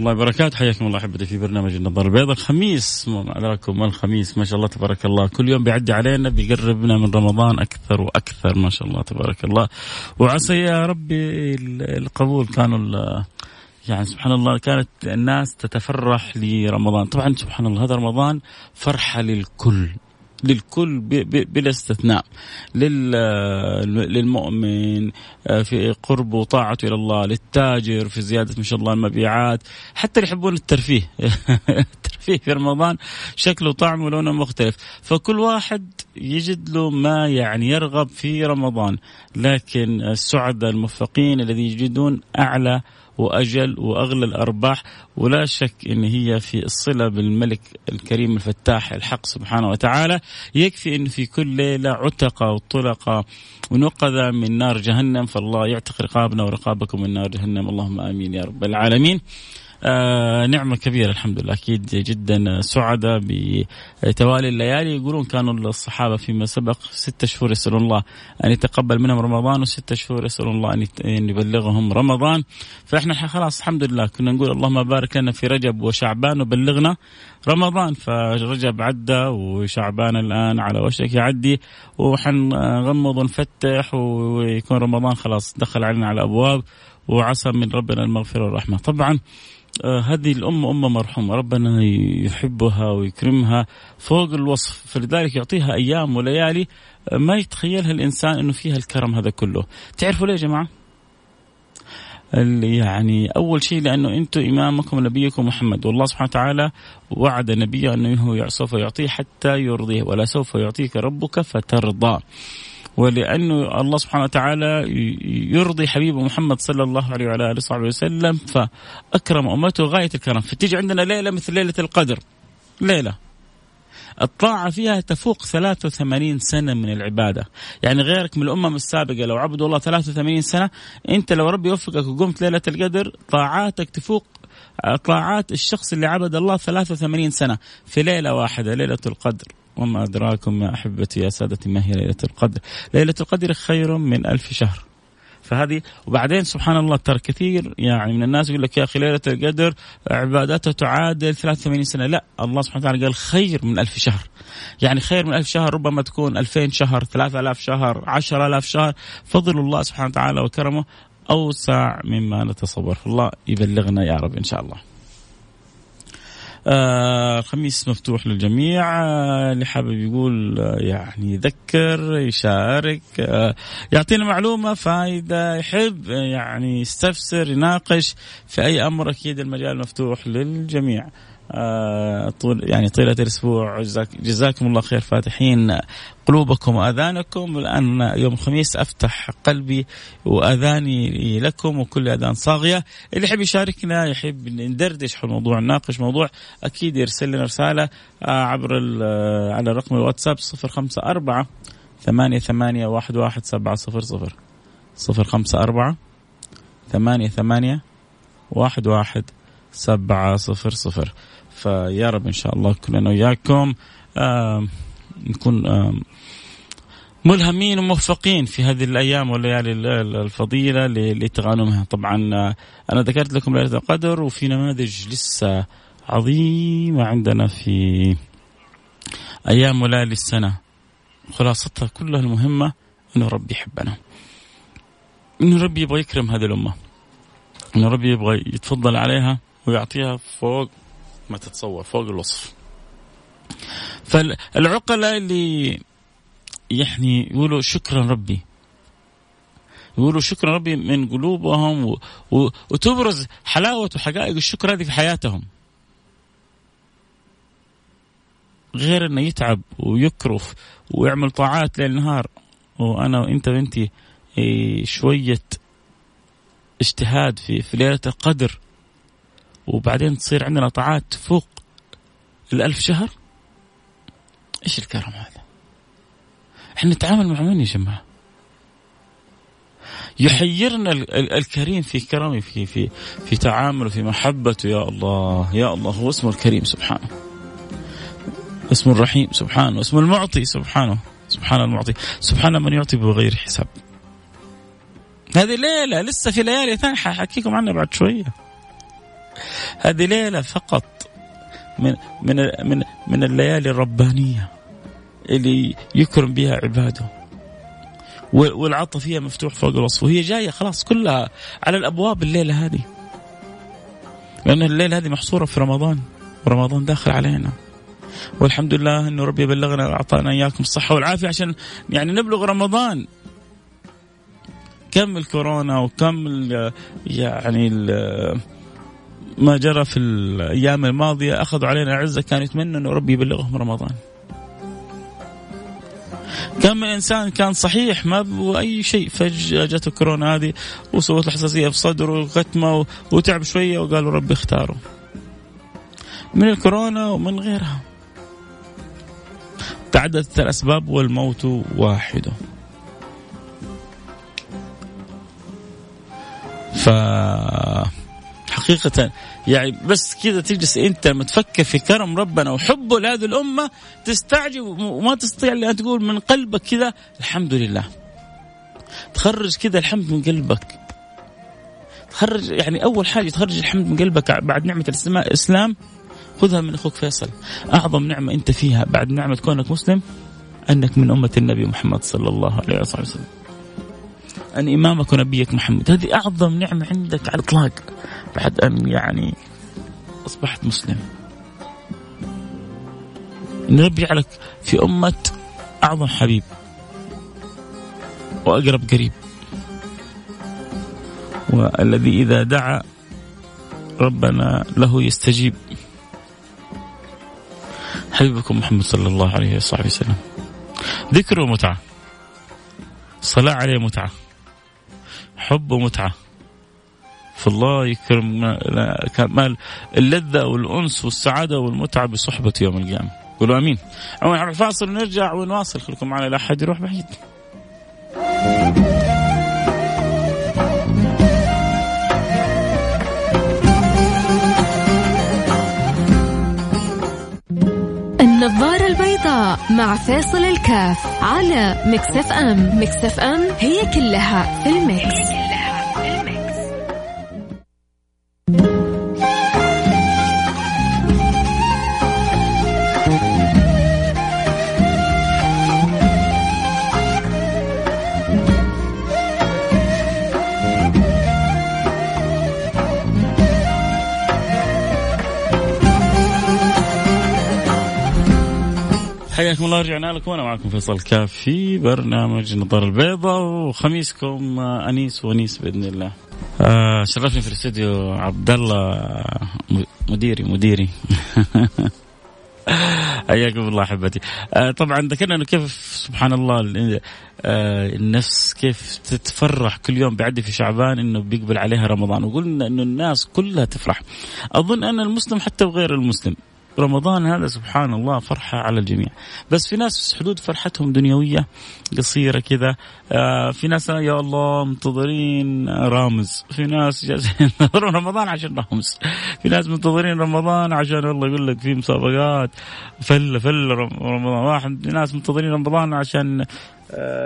الله وبركاته. حياكم الله أحبتي في برنامج النظارة البيضاء. الخميس لكم الخميس ما شاء الله تبارك الله. كل يوم بيعدي علينا بيقربنا من رمضان أكثر وأكثر ما شاء الله تبارك الله. وعسى يا ربي القبول. كانوا يعني سبحان الله كانت الناس تتفرح لرمضان. طبعا سبحان الله هذا رمضان فرحة للكل. للكل بلا استثناء. للمؤمن آه، في قربه وطاعته إلى الله للتاجر في زيادة ما شاء الله المبيعات حتى اللي يحبون الترفيه. الترفيه في رمضان شكله وطعمه ولونه مختلف. فكل واحد يجد له ما يعني يرغب في رمضان. لكن السعداء الموفقين الذي يجدون أعلى وأجل وأغلى الأرباح. ولا شك إن هي في الصله بالملك الكريم الفتاح الحق سبحانه وتعالى. يكفي إن في كل ليلة عتق وطلق ونقذ من نار جهنم. فالله يعتق رقابنا ورقابكم من نار جهنم. اللهم آمين يا رب العالمين. آه نعمة كبيرة الحمد لله أكيد جدا سعداء بتوالي الليالي. يقولون كانوا الصحابة فيما سبق ستة شهور يسألون الله أن يتقبل منهم رمضان وستة شهور يسألون الله أن يبلغهم رمضان. فإحنا خلاص الحمد لله كنا نقول اللهم بارك لنا في رجب وشعبان وبلغنا رمضان. فرجب عدى وشعبان الآن على وشك يعدي وحنغمض ونفتح ويكون رمضان خلاص دخل علينا على الأبواب وعسى من ربنا المغفرة والرحمة. طبعا هذه الأمة أمة مرحومة ربنا يحبها ويكرمها فوق الوصف فلذلك يعطيها أيام وليالي آه، ما يتخيلها الإنسان أنه فيها الكرم هذا كله. تعرفوا ليه يا جماعة؟ يعني أول شيء لأنه أنتم إمامكم ونبيكم محمد والله سبحانه وتعالى وعد نبيه أنه سوف يعطيه حتى يرضيه ولا سوف يعطيك ربك فترضى. ولأنه الله سبحانه وتعالى يرضي حبيبه محمد صلى الله عليه وعلى آله وصحبه وسلم فأكرم أمته غاية الكرم. فتيجي عندنا ليلة مثل ليلة القدر. ليلة. الطاعة فيها تفوق 83 سنة من العبادة. يعني غيرك من الأمم السابقة لو عبدوا الله 83 سنة أنت لو ربي يوفقك وقمت ليلة القدر طاعاتك تفوق طاعات الشخص اللي عبد الله 83 سنة في ليلة واحدة ليلة القدر. وما أدراكم يا أحبتي يا سادتي ما هي ليلة القدر؟ ليلة القدر خير من ألف شهر. فهذه وبعدين سبحان الله ترى كثير يعني من الناس يقول لك يا أخي ليلة القدر عبادتها تعادل 83 سنة. لا الله سبحانه وتعالى قال خير من ألف شهر. يعني خير من ألف شهر ربما تكون 2000 شهر 3000 شهر 10000 شهر. فضل الله سبحانه وتعالى وكرمه أوسع مما نتصور. الله يبلغنا يا رب إن شاء الله. الخميس مفتوح للجميع. آه اللي حابب يقول آه يعني يذكر يشارك آه يعطينا معلومة فائدة يحب آه، يعني يستفسر يناقش في أي أمر أكيد المجال مفتوح للجميع. آه، طول يعني طيلة الأسبوع. جزاك جزاكم الله خير فاتحين قلوبكم وأذانكم. الآن يوم الخميس أفتح قلبي وأذاني لكم وكل أذان صاغية. اللي يحب يشاركنا يحب ندردش حول موضوع نناقش موضوع أكيد يرسل لنا رسالة آه، عبر آه، على رقم الواتساب 054 ثمانية ثمانية واحد واحد سبعة صفر صفر. صفر خمسة أربعة ثمانية ثمانية واحد واحد سبعة صفر صفر. فيا رب إن شاء الله كلنا وياكم نكون ملهمين وموفقين في هذه الأيام والليالي الفضيلة لتغانمها طبعا آه، أنا ذكرت لكم ليلة القدر وفي نماذج لسه عظيمة عندنا في أيام وليالي السنة. خلاصتها كلها المهمة إنه ربي يحبنا. إنه ربي يبغى يكرم هذه الأمة. إنه ربي يبغى يتفضل عليها. ويعطيها فوق ما تتصور فوق الوصف. فالعقلاء اللي يعني يقولوا شكرا ربي. يقولوا شكرا ربي من قلوبهم و... و... وتبرز حلاوة وحقائق الشكر هذه في حياتهم. غير إنه يتعب ويكرف ويعمل طاعات ليل نهار. وأنا وأنت وأنتي إيه، شوية اجتهاد في في ليلة القدر. وبعدين تصير عندنا طاعات تفوق الألف شهر؟ إيش الكرم هذا؟ إحنا نتعامل مع من يا جماعة؟ يحيرنا الكريم في كرمه في في في تعامله في محبته. يا الله يا الله هو اسمه الكريم سبحانه. اسمه الرحيم سبحانه. اسمه المعطي سبحانه. سبحان المعطي. سبحان من يعطي بغير حساب. هذه ليلة لسه في ليالي ثانية حاحكيكم عنها بعد شوية. هذه ليلة فقط من من من من الليالي الربانية اللي يكرم بها عباده. والعطف فيها مفتوح فوق الوصف وهي جاية خلاص كلها على الأبواب الليلة هذه. لأن الليلة هذه محصورة في رمضان ورمضان داخل علينا. والحمد لله إنه ربي بلغنا اعطانا إياكم الصحة والعافية عشان يعني نبلغ رمضان. كم الكورونا وكم يعني ما جرى في الأيام الماضية أخذوا علينا عزة كانوا يتمنوا انه ربي يبلغهم رمضان. كم من إنسان كان صحيح ما باي شيء فجأة جته كورونا هذه وسوت له حساسية في صدره وختمه وتعب شوية وقالوا ربي اختاره. من الكورونا ومن غيرها. تعددت الاسباب والموت واحد. ف حقيقة يعني بس كذا تجلس أنت لما تفكر في كرم ربنا وحبه لهذه الأمة تستعجب وما تستطيع أن تقول من قلبك كذا الحمد لله. تخرج كذا الحمد من قلبك. تخرج يعني أول حاجة تخرج الحمد من قلبك بعد نعمة الإسلام خذها من أخوك فيصل. أعظم نعمة أنت فيها بعد نعمة كونك مسلم أنك من أمة النبي محمد صلى الله عليه وسلم. أن إمامك ونبيك محمد هذه أعظم نعمة عندك على الإطلاق بعد أن يعني أصبحت مسلم. أن ربي يجعلك في أمة أعظم حبيب وأقرب قريب. والذي إذا دعا ربنا له يستجيب. حبيبكم محمد صلى الله عليه وصحبه وسلم. ذكر ومتعة صلاة عليه متعة. حب ومتعة فالله يكرم كمال اللذة والأنس والسعادة والمتعة بصحبة يوم القيامة. قولوا أمين. عموما فاصل ونرجع ونواصل خليكم معنا. لا أحد يروح بعيد. النظارة البيضاء مع فاصل الكاف على Mix FM. Mix FM هي كلها في ال Mix. حياكم الله رجعنا لكم وأنا معكم فيصل كاف في برنامج النظاره البيضاء وخميسكم أنيس ونيس بإذن الله. آه شرفني في الاستوديو عبد الله مديري مديري حياكم الله أحبتي. آه طبعا ذكرنا إنه كيف سبحان الله آه النفس كيف تتفرح كل يوم بيعدي في شعبان إنه بيقبل عليها رمضان وقلنا إنه الناس كلها تفرح. أظن أن المسلم حتى وغير المسلم رمضان هذا سبحان الله فرحة على الجميع. بس في ناس حدود فرحتهم دنيوية قصيرة كذا. آه في ناس يا الله منتظرين رامز. في ناس ينتظرون رمضان عشان رامز. في ناس منتظرين رمضان عشان والله يقول لك في مسابقات. فل فل رمضان. واحد ناس منتظرين رمضان عشان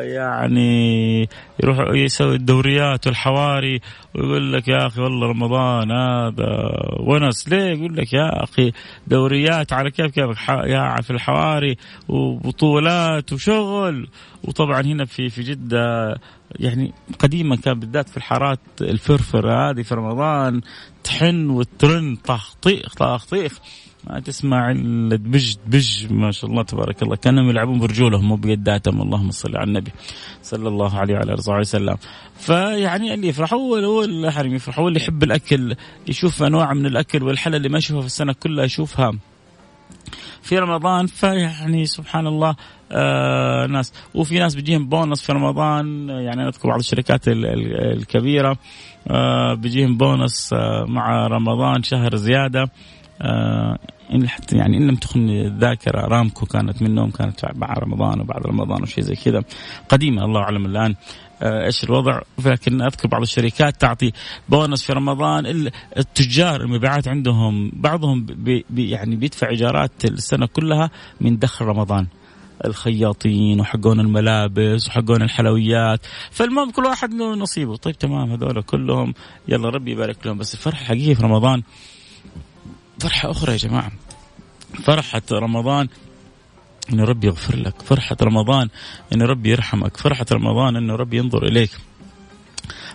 يعني يروح يسوي الدوريات والحواري ويقول لك يا أخي والله رمضان هذا ونس. ليه؟ يقول لك يا أخي دوريات على كيف كيفك يا في الحواري وبطولات وشغل. وطبعا هنا في في جدة يعني قديما كان بالذات في الحارات الفرفر هذه في رمضان تحن وترن طخ طيخ طخ طيخ ما تسمع إلا دبج دبج ما شاء الله تبارك الله. كانهم يلعبون برجولهم مو بيداتهم اللهم صل على النبي صلى الله عليه وعلى آله وسلم. فيعني اللي يفرح هو هو الحريم يفرح هو اللي يحب الأكل يشوف أنواع من الأكل والحلا اللي ما يشوفها في السنة كلها يشوفها في رمضان. فيعني سبحان الله آه ناس. وفي ناس بيجيهم بونص في رمضان. يعني أنا أذكر بعض الشركات الكبيرة آه بيجيهم بونص آه مع رمضان شهر زيادة. آه إن حتى يعني إن لم تخن الذاكرة رامكو كانت منهم كانت مع رمضان وبعد رمضان وشيء زي كذا. قديمة الله أعلم الآن آه، إيش الوضع. لكن أذكر بعض الشركات تعطي بونص في رمضان التجار المبيعات عندهم بعضهم بي يعني بيدفع إيجارات السنة كلها من دخل رمضان. الخياطين وحقون الملابس وحقون الحلويات. فالمهم كل واحد له نصيبه. طيب تمام هذول كلهم يلا ربي يبارك لهم. بس الفرحة الحقيقية في رمضان فرحة أخرى يا جماعة. فرحة رمضان إن ربي يغفر لك. فرحة رمضان إن ربي يرحمك. فرحة رمضان إن ربي ينظر إليك.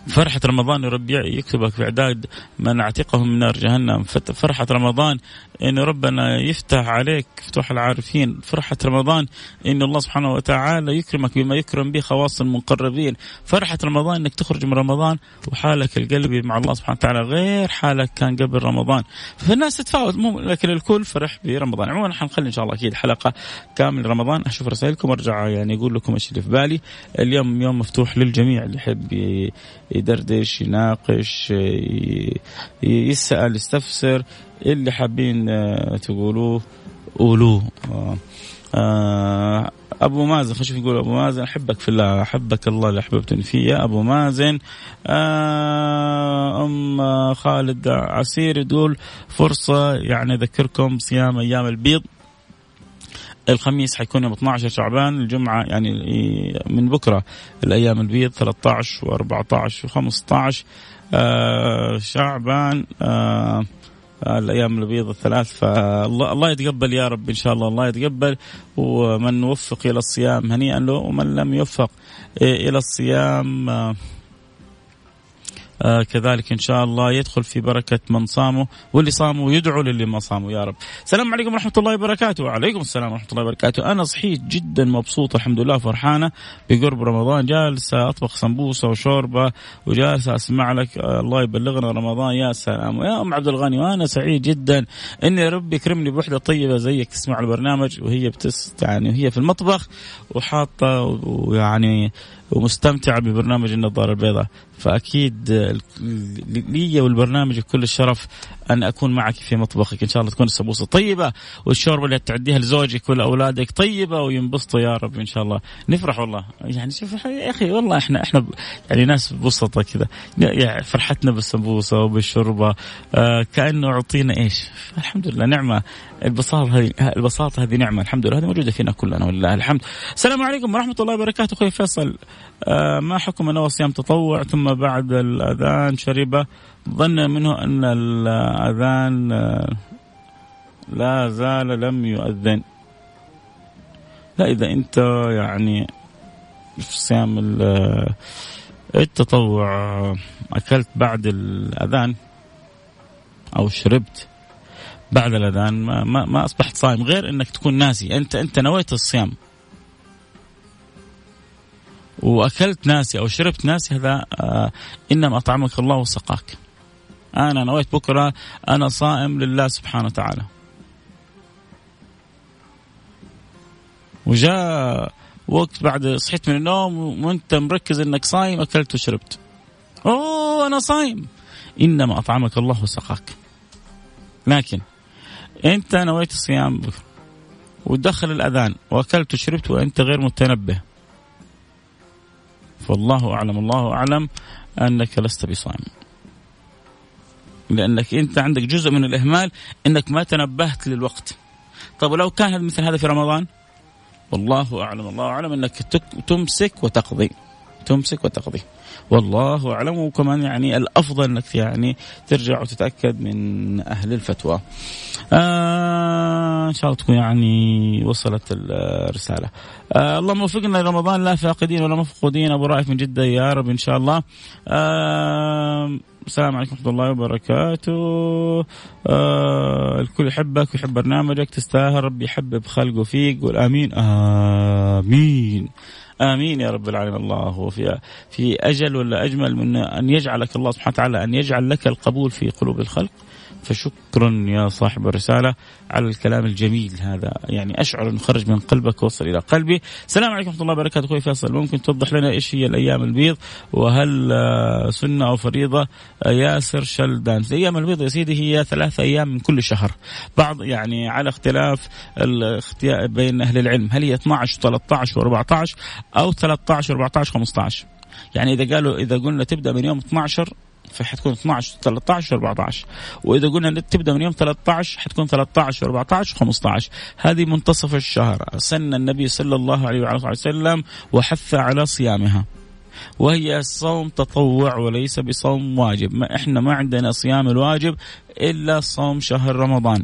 فرحة رمضان ربي يكتبك في إعداد من أعتقهم من نار جهنم. فرحة رمضان أن ربنا يفتح عليك فتوح العارفين. فرحة رمضان أن الله سبحانه وتعالى يكرمك بما يكرم به خواص المقربين. فرحة رمضان أنك تخرج من رمضان وحالك القلبي مع الله سبحانه وتعالى غير حالك كان قبل رمضان. فالناس تتفاوت لكن الكل فرح برمضان. عموما حنخلي إن شاء الله أكيد حلقة كامل رمضان. أشوف رسائلكم وأرجع يعني أقول لكم إيش اللي في بالي. اليوم يوم مفتوح للجميع اللي يحب يدردش يناقش يسأل يستفسر اللي حابين آه، تقولوه قولوه. آه، آه، أبو مازن نشوف يقول أبو مازن أحبك في الله أحبك الله اللي أحببتني فيه. يا أبو مازن أم خالد عسير تقول فرصة يعني أذكركم صيام أيام البيض. الخميس حيكون يوم 12 شعبان الجمعة يعني من بكرة الأيام البيض 13 و14 و15 آه شعبان آه الأيام البيض الثلاث فالله الله يتقبل يا رب إن شاء الله الله يتقبل. ومن وفق إلى الصيام هنيئا له ومن لم يوفق إلى الصيام آه كذلك إن شاء الله يدخل في بركة من صاموا واللي صاموا يدعو للي ما صاموا يا رب. السلام عليكم ورحمة الله وبركاته، وعليكم السلام ورحمة الله وبركاته، أنا صحيت جدا مبسوط الحمد لله فرحانة. بقرب رمضان جالسة أطبخ سمبوسة وشوربة وجالسة أسمع لك آه الله يبلغنا رمضان. يا سلام. ويا أم عبد الغني وأنا سعيد جدا اني ربي يكرمني بوحدة طيبة زيك. تسمع البرنامج وهي بتس يعني وهي في المطبخ وحاطة ويعني ومستمتعة ببرنامج النظارة البيضاء. فأكيد لي والبرنامج كل الشرف أن أكون معك في مطبخك. إن شاء الله تكون السمبوسه طيبة والشوربة اللي تعديها لزوجك ولأولادك طيبة وينبسطوا يا رب إن شاء الله. نفرح والله. يعني شوف يا أخي والله إحنا إحنا يعني ناس بسطة كذا. يعني فرحتنا بالسمبوسه وبالشوربة. آه كأنه أعطينا إيش؟ الحمد لله نعمة. البساطه هذه البساطه هذه نعمة. الحمد لله هذه موجودة فينا كلنا ولله الحمد. السلام عليكم ورحمة الله وبركاته أخوي فيصل. آه ما حكم أنه صيام تطوع ثم بعد الأذان شرب ظن منه أن الأذان آه، لا زال لم يؤذن. لا إذا أنت يعني في صيام آه، التطوع أكلت بعد الأذان أو شربت بعد الأذان ما, ما, أصبحت صايم غير إنك تكون ناسي. أنت أنت نويت الصيام. وأكلت ناسي أو شربت ناسي هذا آه إنما أطعمك الله وسقاك. أنا نويت بكرة أنا صائم لله سبحانه وتعالى. وجاء وقت بعد صحيت من النوم وأنت مركز إنك صايم أكلت وشربت. أوه أنا صايم. إنما أطعمك الله وسقاك. لكن أنت نويت الصيام بكرة ودخل الأذان وأكلت وشربت وأنت غير متنبه. فالله أعلم الله أعلم أنك لست بصائم. لأنك أنت عندك جزء من الإهمال أنك ما تنبهت للوقت. طب ولو كان مثل هذا في رمضان؟ والله أعلم الله أعلم أنك تمسك وتقضي. تمسك وتقضي. والله أعلم. وكمان يعني الأفضل أنك يعني ترجع وتتأكد من أهل الفتوى. آه إن شاء الله تكون يعني وصلت الرسالة. آه اللهم وفقنا لرمضان. لا فاقدين ولا مفقودين. أبو رائف من جدة يا رب إن شاء الله. آه السلام عليكم ورحمة الله وبركاته. آه الكل يحبك ويحب برنامجك. تستاهل. ربي يحبب خلقه فيك. قول آمين. آمين. آمين يا رب العالمين. الله في في أجل ولا أجمل من أن يجعلك الله سبحانه وتعالى أن يجعل لك القبول في قلوب الخلق. فشكرا يا صاحب الرسالة على الكلام الجميل هذا. يعني أشعر أنه خرج من قلبك وصل إلى قلبي. السلام عليكم ورحمة الله وبركاته. أخوي فيصل ممكن توضح لنا إيش هي الأيام البيض؟ وهل آه، سنة أو فريضة؟ آه، ياسر شلدان. أيام البيض يا سيدي هي ثلاثة أيام من كل شهر. بعض يعني على اختلاف الاختيار بين أهل العلم هل هي 12 و13 و14 أو 13 و14 15 يعني إذا قالوا إذا قلنا تبدأ من يوم 12 فحتكون 12 13 14 وإذا قلنا تبدأ من يوم 13 حتكون 13 14 و15 هذه منتصف الشهر. سن النبي صلى الله عليه وعلى وسلم وحث على صيامها. وهي صوم تطوع وليس بصوم واجب. ما إحنا ما عندنا صيام الواجب إلا صوم شهر رمضان.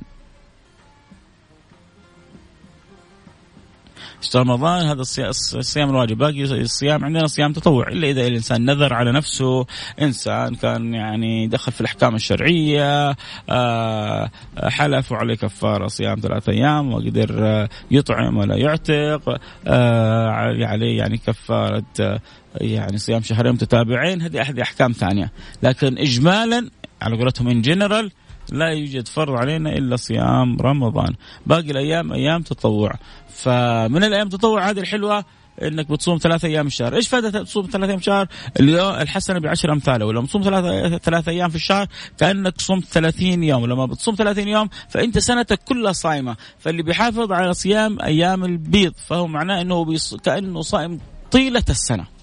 رمضان هذا الصيام الواجب. باقي الصيام عندنا صيام تطوع إلا إذا الإنسان نذر على نفسه إنسان كان يعني دخل في الأحكام الشرعية آه، حلف عليه كفارة صيام ثلاثة أيام وقدر يطعم ولا يعتق آه، عليه يعني كفارة يعني صيام شهرين متتابعين. هذه احد أحكام ثانية. لكن اجمالا على قولتهم ان جنرال لا يوجد فرض علينا إلا صيام رمضان. باقي الأيام أيام تطوع. فمن الأيام التطوع هذه الحلوة إنك بتصوم ثلاثة أيام الشهر، إيش فائدة تصوم ثلاثة أيام الشهر؟ اليوم الحسنة بعشر أمثالة، ولما تصوم ثلاثة ثلاثة أيام في الشهر كأنك صمت 30 يوم، ولما بتصوم 30 يوم فأنت سنتك كلها صايمه، فاللي بيحافظ على صيام أيام البيض فهو معناه إنه بيص... كأنه صائم طيلة السنة.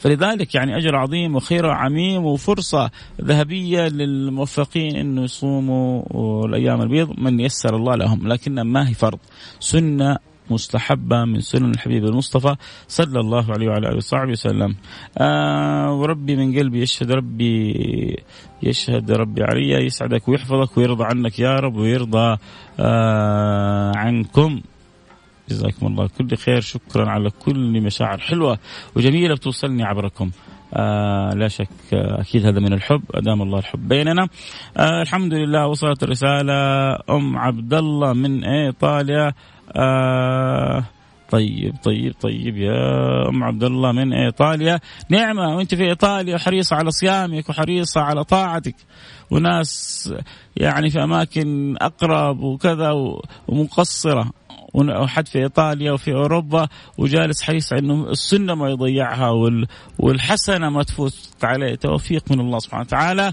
فلذلك يعني أجر عظيم وخير عميم وفرصة ذهبية للموفقين انه يصوموا الأيام البيض. من يسر الله لهم لكن ما هي فرض. سنة مستحبة من سنن الحبيب المصطفى صلى الله عليه وعلى آله وصحبه وسلم. آه وربي من قلبي يشهد ربي يشهد ربي علي يسعدك ويحفظك ويرضى عنك يا رب ويرضى آه عنكم. جزاكم الله. كل خير شكرا على كل مشاعر حلوة وجميلة بتوصلني عبركم. آه لا شك آه أكيد هذا من الحب. أدام الله الحب بيننا. آه الحمد لله وصلت الرساله أم عبد الله من إيطاليا. آه طيب طيب طيب يا أم عبد الله من إيطاليا. نعمة وأنت في إيطاليا حريصة على صيامك وحريصة على طاعتك. وناس يعني في أماكن أقرب وكذا ومقصرة. وحد في إيطاليا وفي أوروبا وجالس حريص إنه السنة ما يضيعها والحسنة ما تفوت عليه توفيق من الله سبحانه وتعالى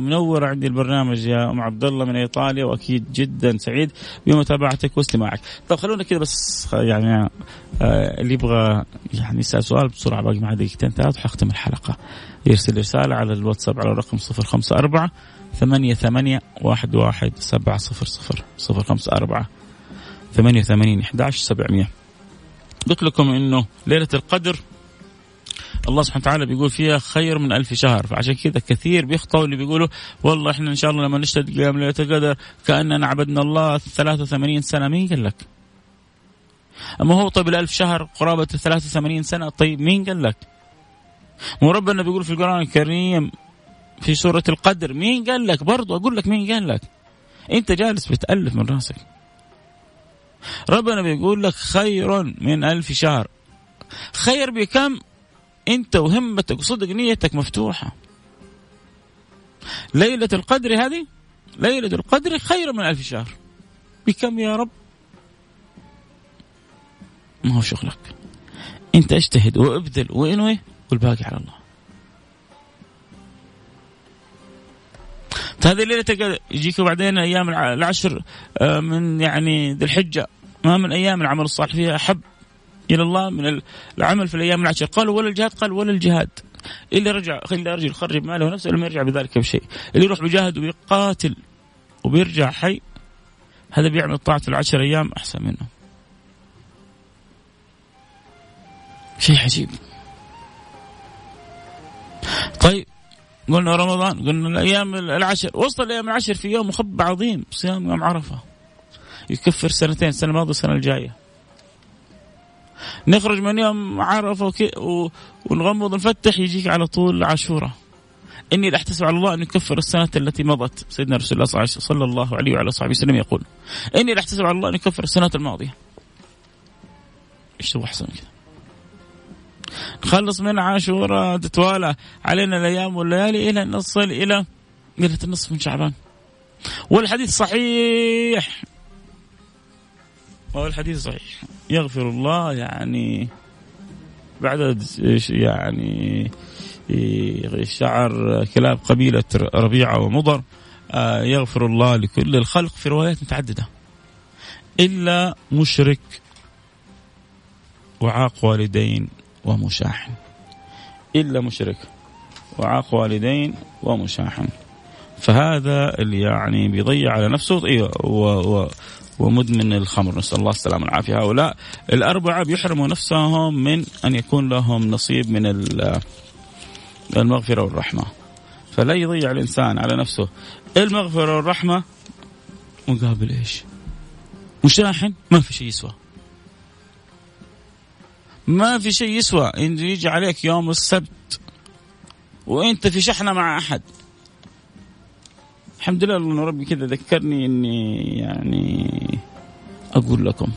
منور عندي البرنامج يا أم عبد الله من إيطاليا وأكيد جدا سعيد بمتابعتك واستماعك. طيب خلونا كذا بس يعني آه، اللي يبغى يعني يسأل سؤال بسرعة باقي معي دقيقتين ثلاث وحختم الحلقة. يرسل رسالة على الواتساب على الرقم 054 ثمانية ثمانية واحد واحد سبعة صفر صفر صفر خمسة أربعة 88 11 700 قلت لكم إنه ليلة القدر الله سبحانه وتعالى بيقول فيها خير من ألف شهر فعشان كذا كثير بيخطئوا اللي بيقولوا والله إحنا إن شاء الله لما نشتد قيام ليلة القدر كأننا عبدنا الله 83 سنة مين قال لك؟ أما هو طيب الألف شهر قرابة 83 سنة طيب مين قال لك؟ مو ربنا بيقول في القرآن الكريم في سورة القدر مين قال لك؟ برضو أقول لك مين قال لك؟ أنت جالس بتألف من راسك ربنا بيقول لك خير من ألف شهر. خير بكم؟ أنت وهمتك وصدق نيتك مفتوحة. ليلة القدر هذه ليلة القدر خير من ألف شهر. بكم يا رب؟ ما هو شغلك. انت اجتهد وابذل وانوي والباقي على الله. هذه ليلة يجيك بعدين أيام العشر آه، من يعني ذي الحجة. ما من أيام العمل الصالح فيها احب إلى الله من العمل في الأيام العشر. قالوا ولا الجهاد؟ قال ولا الجهاد. اللي رجع خلي رجل يخرج ماله ونفسه لم يرجع بذلك بشيء. اللي يروح بيجاهد ويقاتل وبيرجع حي هذا بيعمل طاعة العشر أيام أحسن منه شيء عجيب. طيب. قلنا رمضان قلنا الأيام العشر وسط الأيام العشر في يوم مخبى عظيم صيام يوم عرفة. يكفر سنتين السنة الماضية والسنة الجاية. نخرج من يوم عرفة ونغمض ونفتح يجيك على طول عاشورة. إني لاحتسب على الله أن يكفر السنة التي مضت. سيدنا رسول الله صلى الله عليه وعلى صحبه وسلم يقول إني لاحتسب على الله أن يكفر السنة الماضية. إيش تبغى أحسن كذا نخلص من عاشوراء تتوالى علينا الأيام والليالي إلى ان نصل إلى ليلة النصف من شعبان. والحديث صحيح. وهو الحديث صحيح. يغفر الله يعني بعد يعني شعر كلاب قبيلة ربيعة ومضر آه، يغفر الله لكل الخلق في روايات متعددة. إلا مشرك وعاق والدين. ومشاحن إلا مشرك. وعاق والدين ومشاحن فهذا اللي يعني بيضيع على نفسه. أيوه و و ومدمن الخمر. نسأل الله السلامة والعافية. هؤلاء الأربعة بيحرموا نفسهم من أن يكون لهم نصيب من المغفرة والرحمة. فلا يضيع الإنسان على نفسه. المغفرة والرحمة مقابل إيش؟ مشاحن ما في شيء يسوى. ما في شيء يسوى. ان يجي عليك يوم السبت وأنت في شحنة مع أحد. الحمد لله أن ربي كذا ذكرني إني يعني أقول لكم.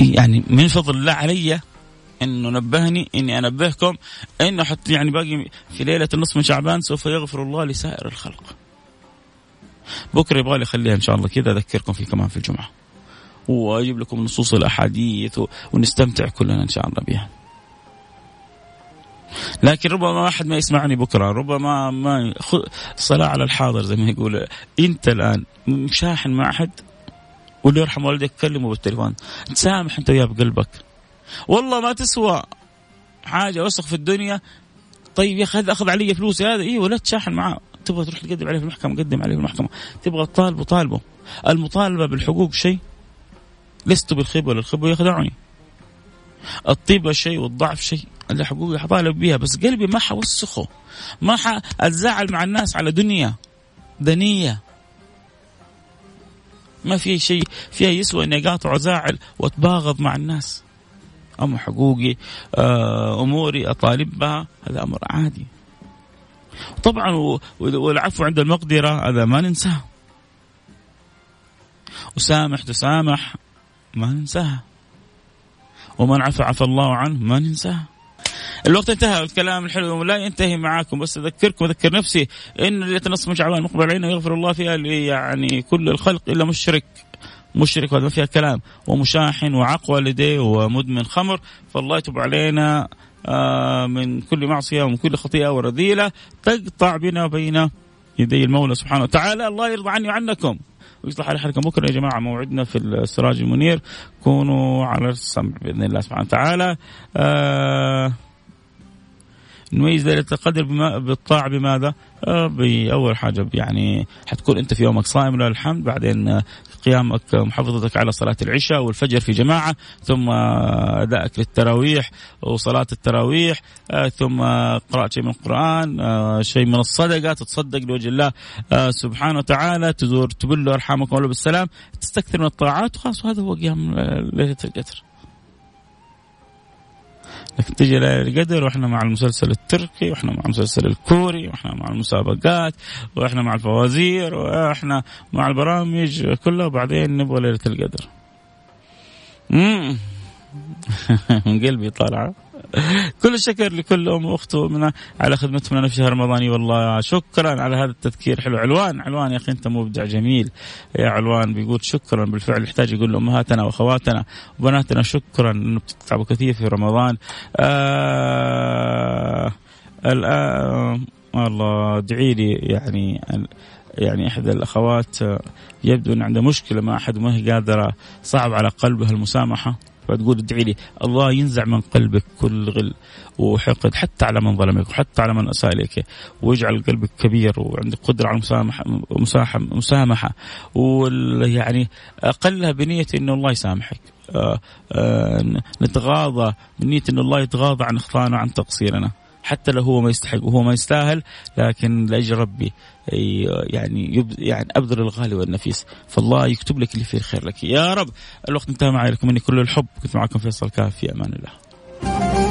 يعني من فضل الله علي انه نبهني إني أنبهكم انه حتى يعني باقي في ليلة النصف من شعبان سوف يغفر الله لسائر الخلق. بكرة يبغى لي أخليها إن شاء الله كذا أذكركم فيه كمان في الجمعة. وأجيب لكم نصوص الأحاديث ونستمتع كلنا إن شاء الله بها. لكن ربما أحد ما يسمعني بكرة ربما ما صلاة على الحاضر زي ما يقول أنت الآن مشاحن مع أحد؟ واللي يرحم والديك كلمه بالتليفون. تسامح أنت وياه بقلبك. والله ما تسوى. حاجة وسخ في الدنيا. طيب يا أخي هذا أخذ علي فلوسي هذا. إيوه لا تشاحن معاه. تبغى تروح تقدم عليه في المحكمة قدم عليه في المحكمة. تبغى تطالبه طالبه. المطالبة بالحقوق شيء لست بالخيب ولا الخيب يخدعني. الطيبة شيء والضعف شيء اللي حقوقي حطالب بيها. بس قلبي ما حوسخه ما حأتزاعل مع الناس على دنيا دنية. ما في شيء فيها يسوى إني أقاطع وأزعل وأتباغض مع الناس. أما حقوقي آه، أموري أطالبها هذا أمر عادي. طبعا والعفو عند المقدرة هذا ما ننساه. وسامح تسامح ما ننساها ومن عفى عفى الله عنه ما ننساه. الوقت انتهى الكلام الحلو لا ينتهي معاكم بس أذكركم أذكر نفسي إن ليله نصف من شعبان مقبل علينا يغفر الله فيها يعني كل الخلق إلا مشرك. مشرك وهذا فيها كلام ومشاحن وعق والديه ومدمن خمر فالله يتوب علينا. من كل معصية ومن كل خطيئة ورذيله تقطع بنا وبين يدي المولى سبحانه وتعالى. الله يرضى عني وعنكم. ويصلح على حالكم. بكرة يا جماعة موعدنا في السراج المنير. كونوا على السمع بإذن الله سبحانه وتعالى. آه نميز ليلة القدر بما بالطاعة بماذا؟ آه بأول حاجة يعني حتكون أنت في يومك صائم له الحمد بعدين قيامك محافظتك على صلاة العشاء والفجر في جماعة ثم أدائك للتراويح وصلاة التراويح آه، ثم قراءة شيء من القرآن آه، شيء من الصدقة تتصدق لوجه الله آه، سبحانه وتعالى تزور تبل أرحامكم بالسلام تستكثر من الطاعات وخلاص هذا هو قيام ليلة القدر. تجي ليله القدر وإحنا مع المسلسل التركي وإحنا مع المسلسل الكوري وإحنا مع المسابقات وإحنا مع الفوازير وإحنا مع البرامج كلها وبعدين نبغى ليلة القدر. من قلبي طالعة كل الشكر لكل أم وأخت من على خدمتهم لنا في شهر رمضاني والله شكرا على هذا التذكير. حلو. علوان علوان يا أخي أنت مبدع جميل. يا علوان بيقول شكرا بالفعل يحتاج يقول لأمهاتنا وأخواتنا وبناتنا شكرا إنه بتتعبوا كثير في رمضان. آه الآن الله ادعي لي يعني يعني إحدى الأخوات يبدو إن عندها مشكلة مع أحد ما هي قادرة صعب على قلبها المسامحة. فتقول ادعي لي. الله ينزع من قلبك كل غل وحقد حتى على من ظلمك وحتى على من أساء إليك. ويجعل قلبك كبير وعندك قدرة على المسامحة مسامحة. ويعني أقلها بنية انه الله يسامحك. آه آه نتغاضى بنية انه الله يتغاضى عن اخطائنا وعن تقصيرنا. حتى لو هو ما يستحق وهو ما يستاهل لكن لأجل ربي يعني يعني أبذل الغالي والنفيس. فالله يكتب لك اللي فيه الخير لك. يا رب الوقت انتهى معي لكم مني كل الحب. كنت معكم فيصل كاف في أمان الله.